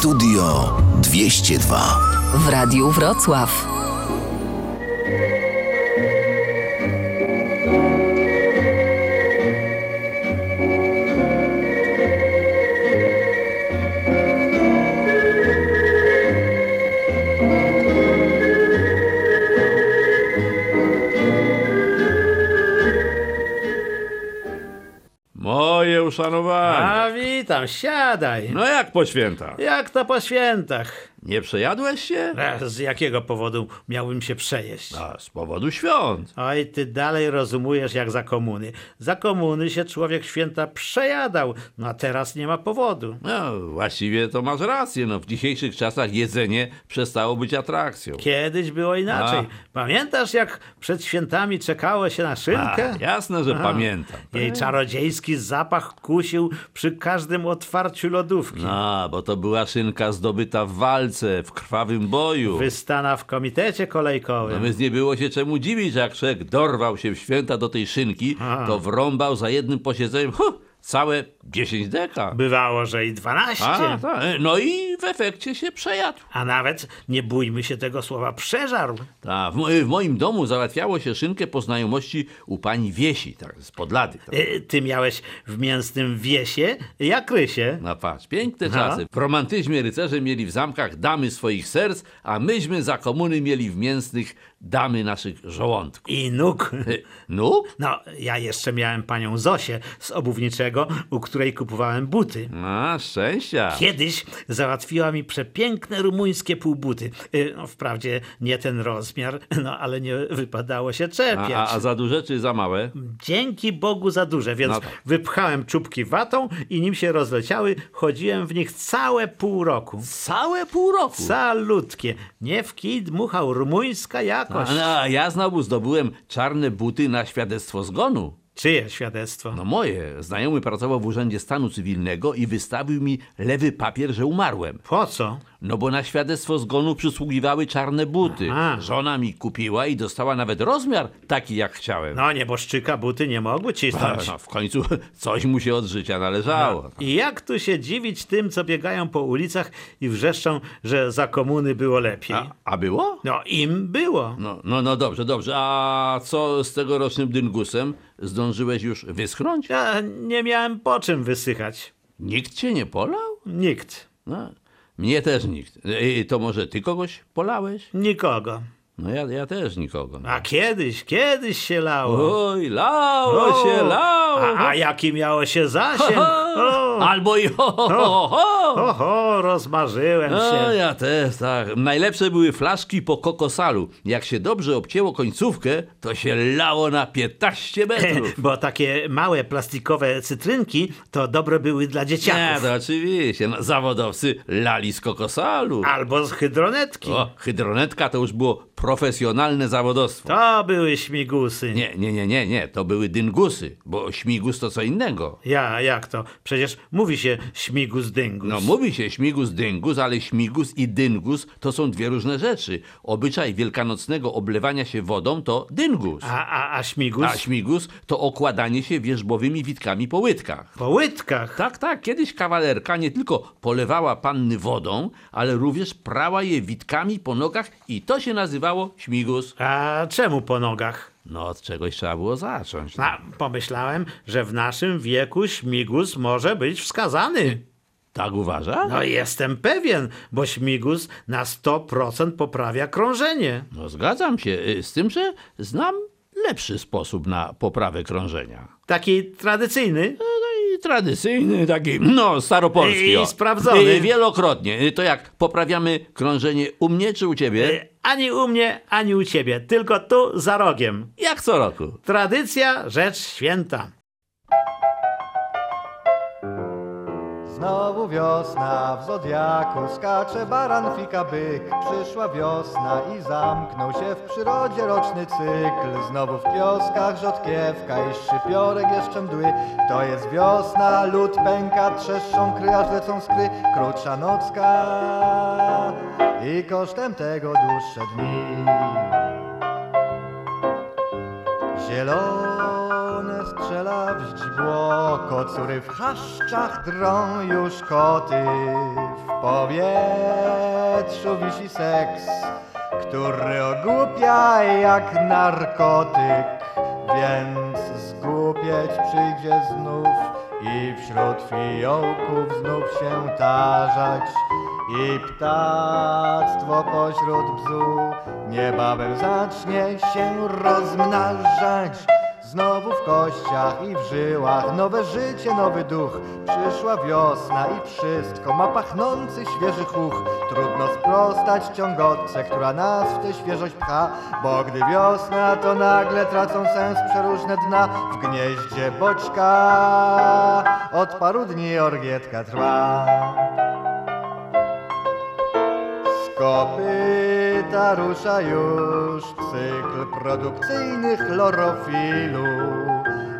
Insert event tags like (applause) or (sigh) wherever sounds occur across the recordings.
Studio 202. w Radiu Wrocław. Moje uszanowanie. Witam, siadaj. No jak po świętach? Jak to po świętach? Nie przejadłeś się? Z jakiego powodu miałbym się przejeść? A, z powodu świąt. Oj, ty dalej rozumujesz jak za komuny. Za komuny się człowiek święta przejadał, no a teraz nie ma powodu. No, właściwie to masz rację. No, w dzisiejszych czasach jedzenie przestało być atrakcją. Kiedyś było inaczej. A. Pamiętasz jak przed świętami czekało się na A, szynkę? jasne, że A. pamiętam. Jej czarodziejski zapach kusił przy każdym otwarciu lodówki. No, bo to była szynka zdobyta w walce, w krwawym boju. Wystana w komitecie kolejkowym. No więc nie było się czemu dziwić, że jak człowiek dorwał się w święta do tej szynki, A. to wrąbał za jednym posiedzeniem huh, całe 10 deka. Bywało, że i 12. A, tak. No i w efekcie się przejadł. A nawet, nie bójmy się tego słowa, przeżarł. Tak, w, w moim domu załatwiało się szynkę po znajomości u pani Wiesi, tak, z Podlady. Tak. Y, Ty miałeś w mięsnym wiesie, jak rysie. No patrz, piękne No. czasy. W romantyzmie rycerze mieli w zamkach damy swoich serc, a myśmy za komuny mieli w mięsnych damy naszych żołądków. I nóg. (laughs) No? No, ja jeszcze miałem panią Zosię z obuwniczego, u której kupowałem buty. A, szczęścia. Kiedyś załatwiła mi przepiękne rumuńskie półbuty. Y, No, wprawdzie nie ten rozmiar, no ale nie wypadało się czepiać. a, a za duże czy za małe? Dzięki Bogu za duże, więc No tak. wypchałem czubki watą i nim się rozleciały. Chodziłem w nich całe pół roku. Całe pół roku. Salutkie. Nie w kij dmuchał rumuńska jakość. A, no, a ja znowu zdobyłem czarne buty na świadectwo zgonu. Czyje świadectwo? No moje. Znajomy pracował w Urzędzie Stanu Cywilnego i wystawił mi lewy papier, że umarłem. Po co? No bo na świadectwo zgonu przysługiwały czarne buty. Aha. Żona mi kupiła i dostała nawet rozmiar taki jak chciałem. No nieboszczyka buty nie mogły cisnąć. no, w końcu (laughs) coś mu się od życia należało. I jak tu się dziwić tym, co biegają po ulicach i wrzeszczą, że za komuny było lepiej? A, a było? No im było. No, no, no dobrze, dobrze. A co z tegorocznym dyngusem? Zdążyłeś już wyschnąć? Ja nie miałem po czym wysychać. Nikt cię nie polał? Nikt. No, mnie też nikt. I to może ty kogoś polałeś? Nikogo. No ja, ja też nikogo. A kiedyś, kiedyś się lało. Oj, lało się, lało. A, a jaki miało się zasięg? (laughs) O, Albo i ho, ho, ho, ho. oho, rozmarzyłem No, się. ja też, tak. Najlepsze były flaszki po kokosalu. Jak się dobrze obcięło końcówkę, to się lało na 15 metrów. (laughs) Bo takie małe plastikowe cytrynki to dobre były dla Nie, dzieciaków. to oczywiście. No, zawodowcy lali z kokosalu. Albo z hydronetki. O, hydronetka to już było profesjonalne zawodowstwo. To były śmigusy. Nie, nie, nie, nie, nie. To były dyngusy, bo śmigus to co innego. Ja, jak to? Przecież mówi się śmigus dyngus. No mówi się śmigus dyngus, ale śmigus i dyngus to są dwie różne rzeczy. Obyczaj wielkanocnego oblewania się wodą to dyngus. A, a, a śmigus? A śmigus to okładanie się wierzbowymi witkami po łydkach. Po łydkach. Tak, tak, kiedyś kawalerka nie tylko polewała panny wodą, ale również prała je witkami po nogach i to się nazywało śmigus. A czemu po nogach? No od czegoś trzeba było zacząć. A, pomyślałem, że w naszym wieku śmigus może być wskazany. Tak uważa? No jestem pewien, bo śmigus na 100% poprawia krążenie. No zgadzam się, y, z tym, że znam lepszy sposób na poprawę krążenia. Taki tradycyjny. I tradycyjny, taki, no, staropolski. I sprawdzony. Y, Wielokrotnie. Y, To jak, poprawiamy krążenie u mnie czy u ciebie? Y, Ani u mnie, ani u ciebie, tylko tu za rogiem. Jak co roku. Tradycja, rzecz święta. Znowu wiosna, w zodiaku skacze baran, fika byk. Przyszła wiosna i zamknął się w przyrodzie roczny cykl. Znowu w kioskach rzodkiewka i szczypiorek jeszcze mdły. To jest wiosna, lód pęka, trzeszczą kry, aż lecą skry. Krótsza nocka i kosztem tego dłuższe dni. Zielone strzela w źdźbło, kocury w chaszczach drą już koty. W powietrzu wisi seks, który ogłupia jak narkotyk, więc zgłupieć przyjdzie znów i wśród fiołków znów się tarzać. I ptactwo pośród bzu niebawem zacznie się rozmnażać. Znowu w kościach i w żyłach nowe życie, nowy duch. Przyszła wiosna i wszystko ma pachnący świeży chuch. Trudno sprostać ciągotce, która nas w tę świeżość pcha, bo gdy wiosna, to nagle tracą sens przeróżne dna. W gnieździe boczka od paru dni orgietka trwa. Z kopyta rusza już cykl produkcyjny chlorofilu.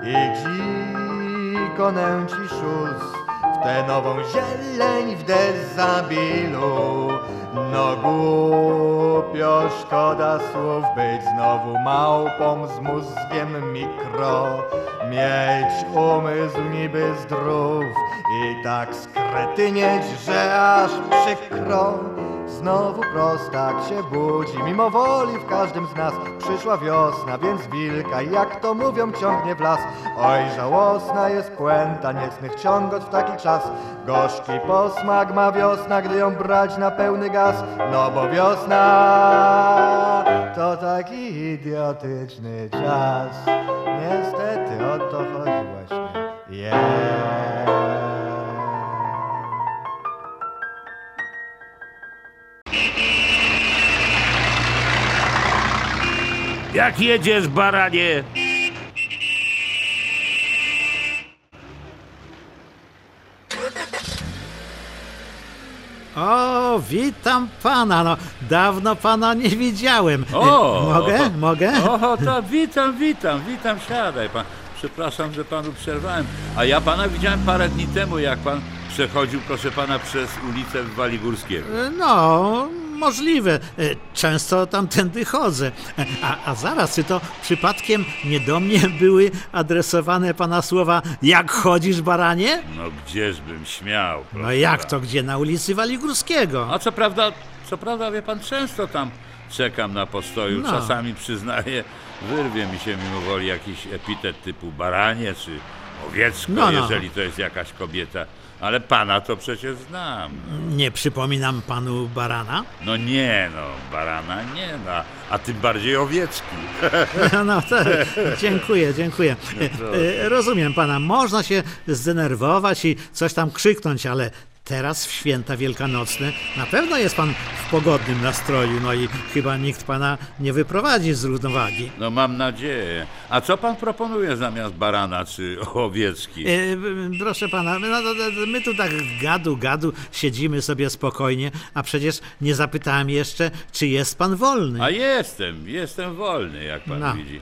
I dziko nęci szus w tę nową zieleń w dezabilu. No głupio szkoda słów być znowu małpą z mózgiem mikro. Mieć umysł niby zdrów i tak skretynieć, że aż przykro Znowu prostak się budzi, mimo woli w każdym z nas Przyszła wiosna, więc wilka, jak to mówią, ciągnie w las. Oj, żałosna jest puenta niecnych ciągot w taki czas. Gorzki posmak ma wiosna, gdy ją brać na pełny gaz. No bo wiosna to taki idiotyczny czas. Niestety o to chodzi właśnie yeah. Jak jedziesz, baranie? O, witam pana. No, dawno pana nie widziałem. O! Mogę? Mogę? O, to witam, witam, witam, siadaj pan. Przepraszam, że panu przerwałem. A ja pana widziałem parę dni temu, jak pan przechodził, proszę pana, przez ulicę Waligórskiego. E, No, możliwe. E, Często tamtędy chodzę. E, A, a zaraz, czy to przypadkiem nie do mnie były adresowane pana słowa jak chodzisz, baranie? No gdzieżbym śmiał. No jak to, gdzie? Na ulicy Waligórskiego. A co prawda, co prawda, wie pan, często tam czekam na postoju. No. Czasami przyznaję, wyrwie mi się mimo woli jakiś epitet typu baranie czy owiecko, No, no. jeżeli to jest jakaś kobieta. Ale pana to przecież znam. Nie przypominam panu barana? No nie no, barana nie no, a tym bardziej owiecki. (laughs) No, to, dziękuję, dziękuję. E, Rozumiem pana, można się zdenerwować i coś tam krzyknąć, ale teraz w święta wielkanocne na pewno jest pan w pogodnym nastroju, no i chyba nikt pana nie wyprowadzi z równowagi. No mam nadzieję. A co pan proponuje zamiast barana czy owiecki? E, proszę pana, my, no, no, no, my tu tak gadu, gadu siedzimy sobie spokojnie, a przecież nie zapytałem jeszcze, czy jest pan wolny. A jestem, jestem wolny, jak pan No. widzi.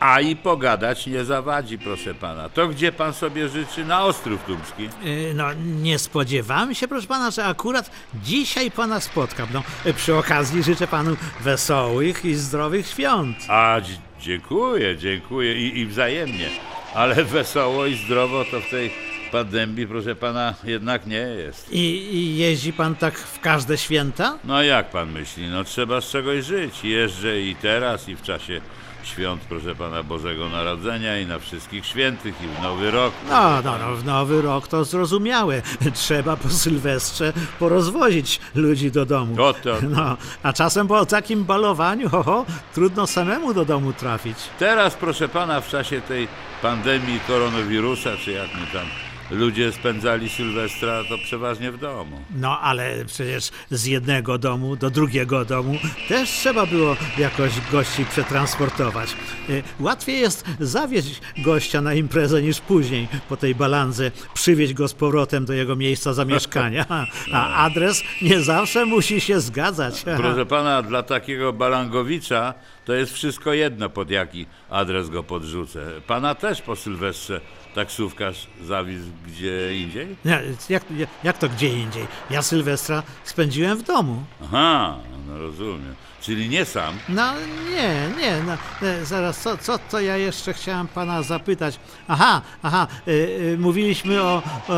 A i pogadać nie zawadzi, proszę pana. To gdzie pan sobie życzy na Ostrów Tubski? E, No, nie spodziewałem się, proszę pana, że akurat dzisiaj pana spotkam. No, przy okazji życzę panu wesołych i zdrowych świąt. A dziękuję, dziękuję i, i wzajemnie. Ale wesoło i zdrowo to w tej pandemii, proszę pana, jednak nie jest. I, I jeździ pan tak w każde święta? No jak pan myśli? No trzeba z czegoś żyć. Jeżdżę i teraz, i w czasie świąt, proszę pana, Bożego Narodzenia, i na wszystkich świętych, i w Nowy Rok. No, no, no, w nowy rok to zrozumiałe. Trzeba po Sylwestrze porozwozić ludzi do domu. To, to. No, a czasem po takim balowaniu, ho, ho, trudno samemu do domu trafić. Teraz, proszę pana, w czasie tej pandemii koronawirusa, czy jak my tam ludzie spędzali Sylwestra, to przeważnie w domu. No, ale przecież z jednego domu do drugiego domu też trzeba było jakoś gości przetransportować. Y, Łatwiej jest zawieźć gościa na imprezę niż później po tej balandze przywieźć go z powrotem do jego miejsca zamieszkania. (laughs) A adres nie zawsze musi się zgadzać. Proszę pana, dla takiego balangowicza to jest wszystko jedno, pod jaki adres go podrzucę. Pana też po Sylwestrze taksówkarz zawiózł gdzie indziej? Nie, jak, jak to gdzie indziej? Ja Sylwestra spędziłem w domu. Aha, no rozumiem. Czyli nie sam. No nie, nie, no, e, zaraz, co, co to ja jeszcze chciałem pana zapytać? Aha, aha, y, y, mówiliśmy o, o,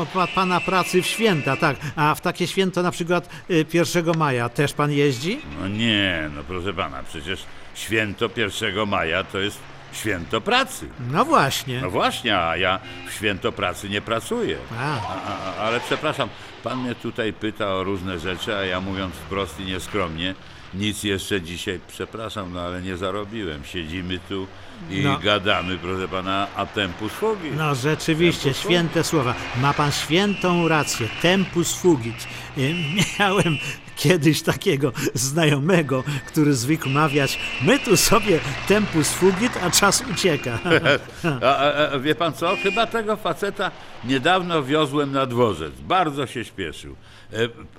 o pa, pana pracy w święta, tak, a w takie święto na przykład y, 1 maja też pan jeździ? No nie, no proszę pana, przecież święto 1 maja to jest święto pracy. No właśnie. No właśnie, a ja w święto pracy nie pracuję. A, A, a, ale przepraszam, pan mnie tutaj pyta o różne rzeczy, a ja mówiąc wprost i nieskromnie, nic jeszcze dzisiaj, przepraszam, no ale nie zarobiłem. Siedzimy tu i No. gadamy, proszę pana, a tempus fugi. no rzeczywiście, Tempus fugit. święte słowa. Ma pan świętą rację, tempus fugit. Y, Miałem kiedyś takiego znajomego, który zwykł mawiać, my tu sobie tempus fugit, a czas ucieka. (laughs) A, a, a wie pan co? Chyba tego faceta niedawno wiozłem na dworzec. Bardzo się śpieszył. E,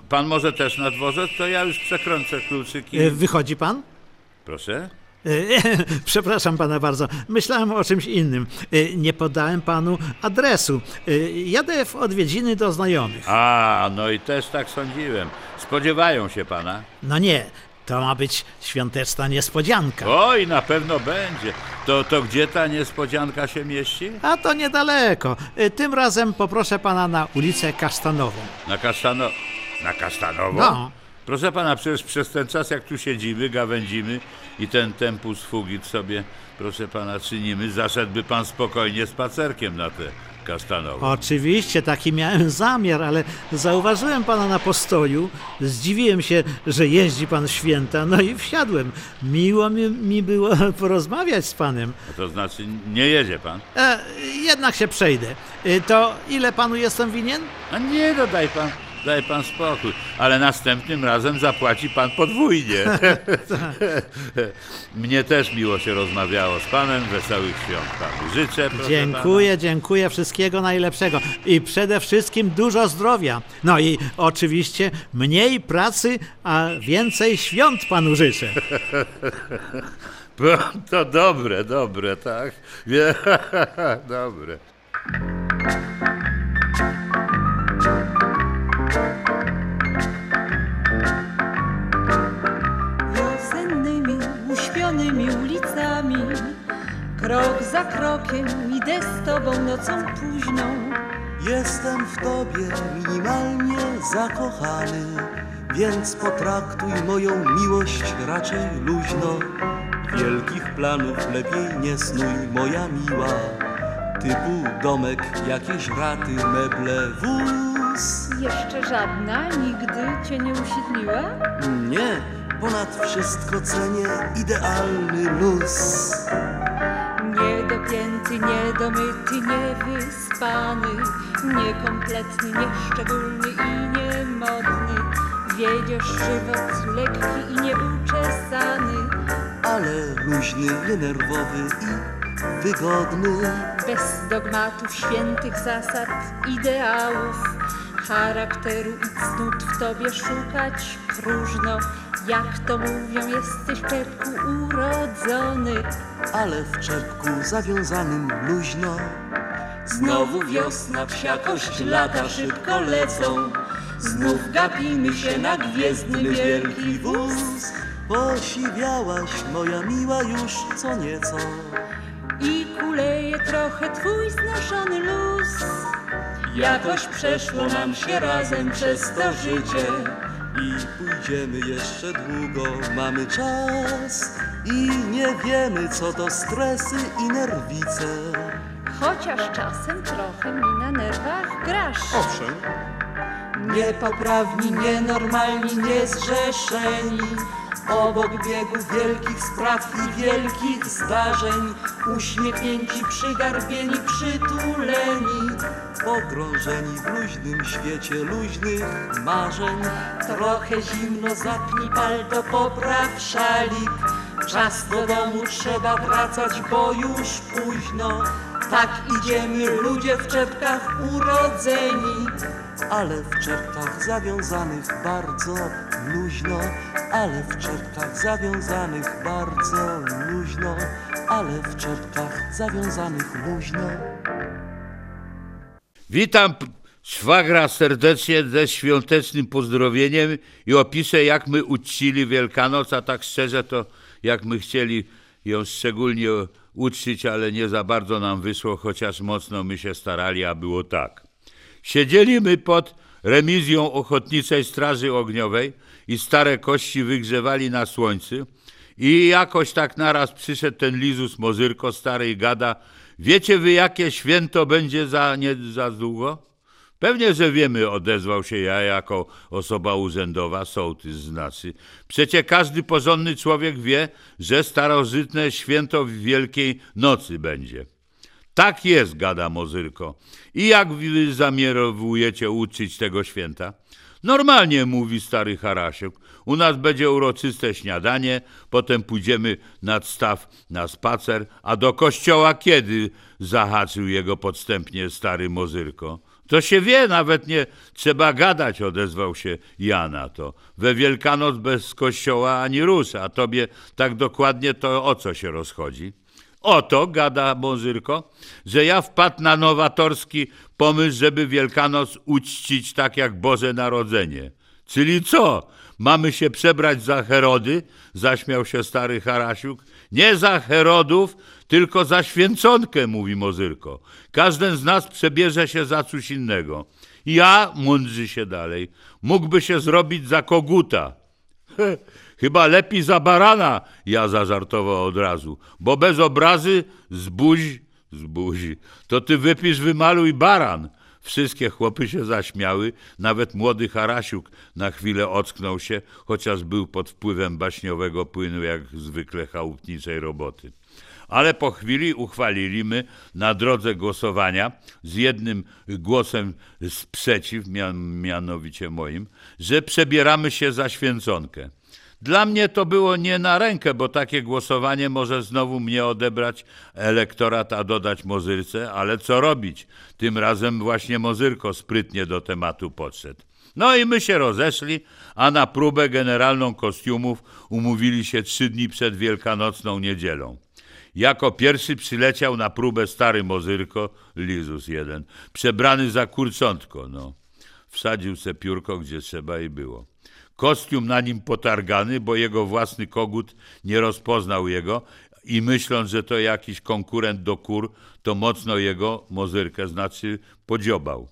Pan może też na dworzec? To ja już przekręcę kluczyki. Y, Wychodzi pan? Proszę? (laughs) Przepraszam pana bardzo, myślałem o czymś innym. Y, Nie podałem panu adresu. Y, Jadę w odwiedziny do znajomych. A, no i też tak sądziłem. Spodziewają się pana? No nie, to ma być świąteczna niespodzianka. Oj, na pewno będzie. To, to gdzie ta niespodzianka się mieści? A to niedaleko. Y, Tym razem poproszę pana na ulicę Kasztanową. Na Kasztano... Na Kasztanowo? No. Proszę pana, przecież przez ten czas, jak tu siedzimy, gawędzimy i ten tempus fugit sobie, proszę pana, czynimy, zaszedłby pan spokojnie spacerkiem na te Kasztanowo. Oczywiście, taki miałem zamiar, ale zauważyłem pana na postoju, zdziwiłem się, że jeździ pan święta, no i wsiadłem. Miło mi, mi było (laughs) porozmawiać z panem. A to znaczy, nie jedzie pan? E, jednak się przejdę. Y, To ile panu jestem winien? A nie, no daj pan, daj pan spokój. Ale następnym razem zapłaci pan podwójnie. (laughs) Mnie też miło się rozmawiało z panem. Wesołych świąt panu życzę. Dziękuję, dziękuję, wszystkiego najlepszego i przede wszystkim dużo zdrowia. No i oczywiście mniej pracy, a więcej świąt panu życzę. (laughs) Pana. To dobre, dobre, tak? (laughs) Dobre. Krok za krokiem idę z tobą nocą późną Jestem w tobie minimalnie zakochany, więc potraktuj moją miłość raczej luźno. Wielkich planów lepiej nie snuj, moja miła. Typu domek, jakieś raty, meble, wóz. Jeszcze żadna nigdy cię nie usiedliła? Nie, ponad wszystko cenię idealny luz. Niedopięty, niedomyty, niewyspany Niekompletny, nieszczególny i niemodny. Wiedziesz żywot lekki i nieuczesany Ale luźny, nienerwowy i wygodny. Bez dogmatów, świętych zasad, ideałów Charakteru i cnót w tobie szukać próżno Jak to mówią, jesteś Pepku urodzony. Ale w czepku zawiązanym luźno. Znowu wiosna, wsiakość lata szybko lecą. Znów gapimy się na gwiezdny wielki wóz Posiwiałaś, moja miła, już co nieco. I kuleje trochę twój znoszony luz. Jakoś przeszło nam się razem przez to życie I pójdziemy jeszcze długo, mamy czas. I nie wiemy, co to stresy i nerwice. Chociaż czasem trochę mi na nerwach grasz Owszem, Niepoprawni, nienormalni, niezrzeszeni obok biegu wielkich spraw i wielkich zdarzeń. Uśmiechnięci, przygarbieni, przytuleni Pogrążeni w luźnym świecie luźnych marzeń. Trochę zimno, zapnij palto, popraw szalik Czas do domu trzeba wracać, bo już późno Tak idziemy, ludzie w czepkach urodzeni ale w czepkach zawiązanych bardzo luźno, ale w czepkach zawiązanych bardzo luźno, ale w czepkach zawiązanych luźno. Witam szwagra serdecznie ze świątecznym pozdrowieniem i opiszę, jak my uczcili Wielkanoc, a tak szczerze to jak my chcieli ją szczególnie uczcić, ale nie za bardzo nam wyszło, chociaż mocno my się starali, a było tak. Siedzieliśmy pod remizją Ochotniczej Straży Ogniowej i stare kości wygrzewali na słońcu i jakoś tak naraz przyszedł ten Lizus Mozyrko stary i gada Wiecie wy jakie święto będzie za, nie za długo? Pewnie, że wiemy, odezwał się ja jako osoba urzędowa, sołtys znaczy. Przecie każdy porządny człowiek wie, że starożytne święto Wielkiej Nocy będzie. Tak jest, gada Mozyrko. I jak wy zamierowujecie uczyć tego święta? Normalnie, mówi stary Harasiuk. U nas będzie uroczyste śniadanie, potem pójdziemy nad staw na spacer, a do kościoła kiedy? Zahaczył jego podstępnie stary Mozyrko. To się wie, nawet nie trzeba gadać, odezwał się Jana to. We Wielkanoc bez kościoła ani rusz, a tobie tak dokładnie to o co się rozchodzi? Oto, gada Mozyrko, że ja wpadł na nowatorski pomysł, żeby Wielkanoc uczcić tak jak Boże Narodzenie. Czyli co? Mamy się przebrać za Herody? Zaśmiał się stary Harasiuk. Nie za Herodów, tylko za święconkę, mówi Mozyrko. Każdy z nas przebierze się za coś innego. Ja, mądrzy się dalej, mógłby się zrobić za koguta. (laughs) Chyba lepiej za barana, ja zażartował od razu, bo bez obrazy z buzi, z buzi, to ty wypisz, wymaluj baran. Wszystkie chłopy się zaśmiały, nawet młody Harasiuk na chwilę ocknął się, chociaż był pod wpływem baśniowego płynu, jak zwykle chałupniczej roboty. Ale po chwili uchwaliliśmy na drodze głosowania z jednym głosem sprzeciw, mian, mianowicie moim, że przebieramy się za święconkę. Dla mnie to było nie na rękę, bo takie głosowanie może znowu mnie odebrać elektorat, a dodać Mozyrce, ale co robić? Tym razem właśnie Mozyrko sprytnie do tematu podszedł. No i my się rozeszli, a na próbę generalną kostiumów umówili się trzy dni przed Wielkanocną niedzielą. Jako pierwszy przyleciał na próbę stary Mozyrko, Lizus jeden, przebrany za kurczątko, no. Wsadził se piórko, gdzie trzeba i było. Kostium na nim potargany, bo jego własny kogut nie rozpoznał jego i myśląc, że to jakiś konkurent do kur, to mocno jego, Mozyrkę znaczy, podziobał.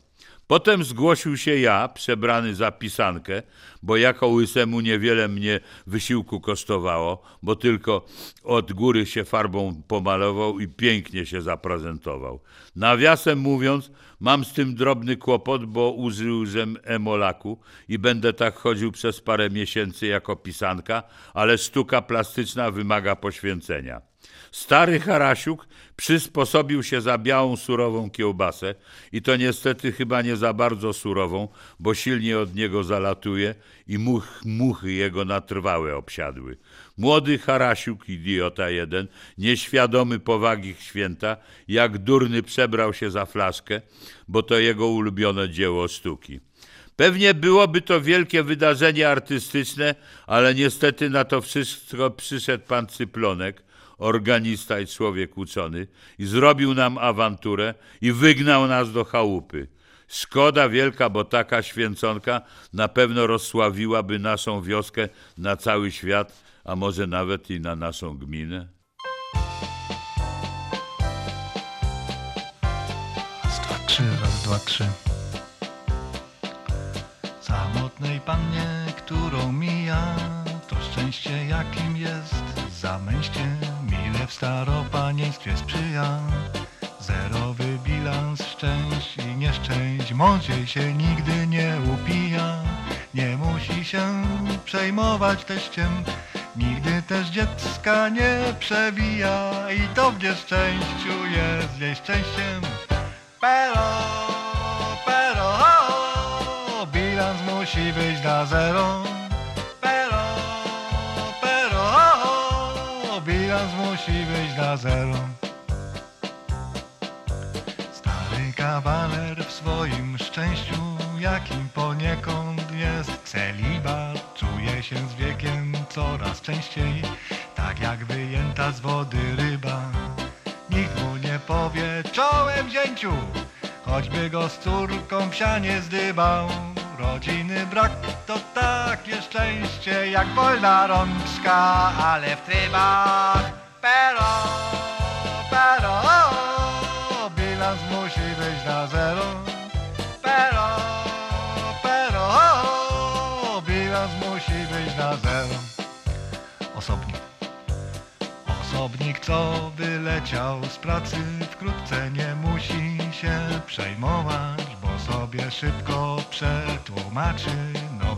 Potem zgłosił się ja, przebrany za pisankę, bo jako łysemu niewiele mnie wysiłku kosztowało, bo tylko od góry się farbą pomalował i pięknie się zaprezentował. Nawiasem mówiąc, mam z tym drobny kłopot, bo użyłem emolaku i będę tak chodził przez parę miesięcy jako pisanka, ale sztuka plastyczna wymaga poświęcenia. Stary Harasiuk przysposobił się za białą, surową kiełbasę i to niestety chyba nie za bardzo surową, bo silnie od niego zalatuje i much, muchy jego na trwałe obsiadły. Młody Harasiuk, idiota jeden, nieświadomy powagi święta, jak durny przebrał się za flaszkę, bo to jego ulubione dzieło sztuki. Pewnie byłoby to wielkie wydarzenie artystyczne, ale niestety na to wszystko przyszedł pan Cyplonek, organista i człowiek uczony, i zrobił nam awanturę i wygnał nas do chałupy. Szkoda wielka, bo taka święconka na pewno rozsławiłaby naszą wioskę na cały świat, a może nawet i na naszą gminę. Dwa, trzy, raz, dwa, trzy. Samotnej pannie, którą mija, to szczęście jakim jest zamęście, mile w staropanieństwie sprzyja. Zerowy bilans szczęść i nieszczęść, mądrzej się nigdy nie upija. Nie musi się przejmować teściem, nigdy też dziecka nie przewija. I to w nieszczęściu jest jej szczęściem. Pero, pero, bilans musi być na zero. Zero. Stary kawaler w swoim szczęściu, jakim poniekąd jest celibat, czuje się z wiekiem coraz częściej, tak jak wyjęta z wody ryba. Nikt mu nie powie czołem zięciu, choćby go z córką w sianie zdybał. Rodziny brak to takie szczęście jak wolna rączka, ale w trybach pero, pero, bilans musi być na zero. Pero, pero, bilans musi być na zero. Osobnik. Osobnik, co wyleciał z pracy, wkrótce nie musi się przejmować, bo sobie szybko przetłumaczy.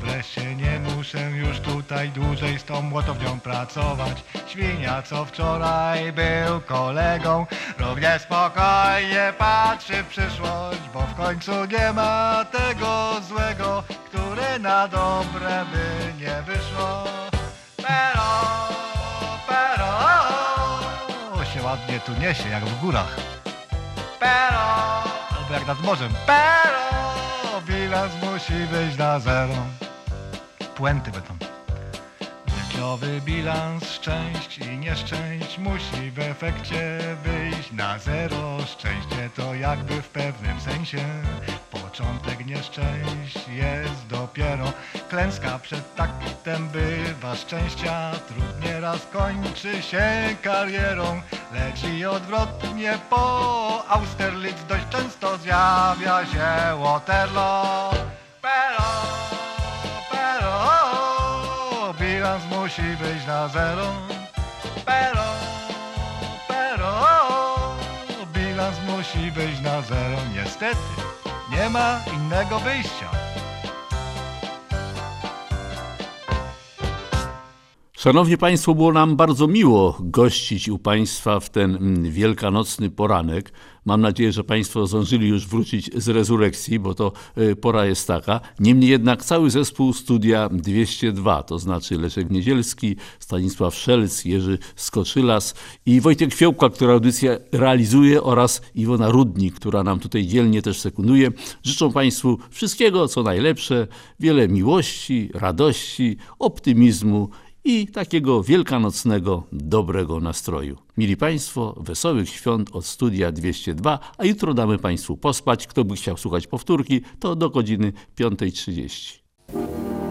No wreszcie nie muszę już tutaj dłużej z tą młotownią pracować. Świnia, co wczoraj był kolegą, równie spokojnie patrzy w przyszłość, bo w końcu nie ma tego złego, które na dobre by nie wyszło. Pero, pero, się ładnie tu niesie, jak w górach. Pero, albo jak nad morzem. Pero, bilans musi być na zero. Puenty będą. Myślowy bilans szczęść i nieszczęść musi w efekcie wyjść na zero. Szczęście to jakby w pewnym sensie początek nieszczęść jest dopiero. Klęska przed taktem bywa szczęścia, trud nieraz kończy się karierą, lecz i odwrotnie po Austerlitz dość często zjawia się Waterloo. Musi być na zero. Pero, pero, bilans musi być na zero. Niestety, nie ma innego wyjścia. Szanowni Państwo, było nam bardzo miło gościć u Państwa w ten mm, wielkanocny poranek. Mam nadzieję, że Państwo zdążyli już wrócić z rezurekcji, bo to y, pora jest taka. Niemniej jednak cały zespół Studia 202, to znaczy Leszek Niedzielski, Stanisław Szelc, Jerzy Skoczylas i Wojtek Fiołka, która audycję realizuje oraz Iwona Rudnik, która nam tutaj dzielnie też sekunduje. Życzą Państwu wszystkiego, co najlepsze, wiele miłości, radości, optymizmu i takiego wielkanocnego, dobrego nastroju. Mili Państwo, wesołych świąt od studia 202, a jutro damy Państwu pospać. Kto by chciał słuchać powtórki, to do godziny 5.30.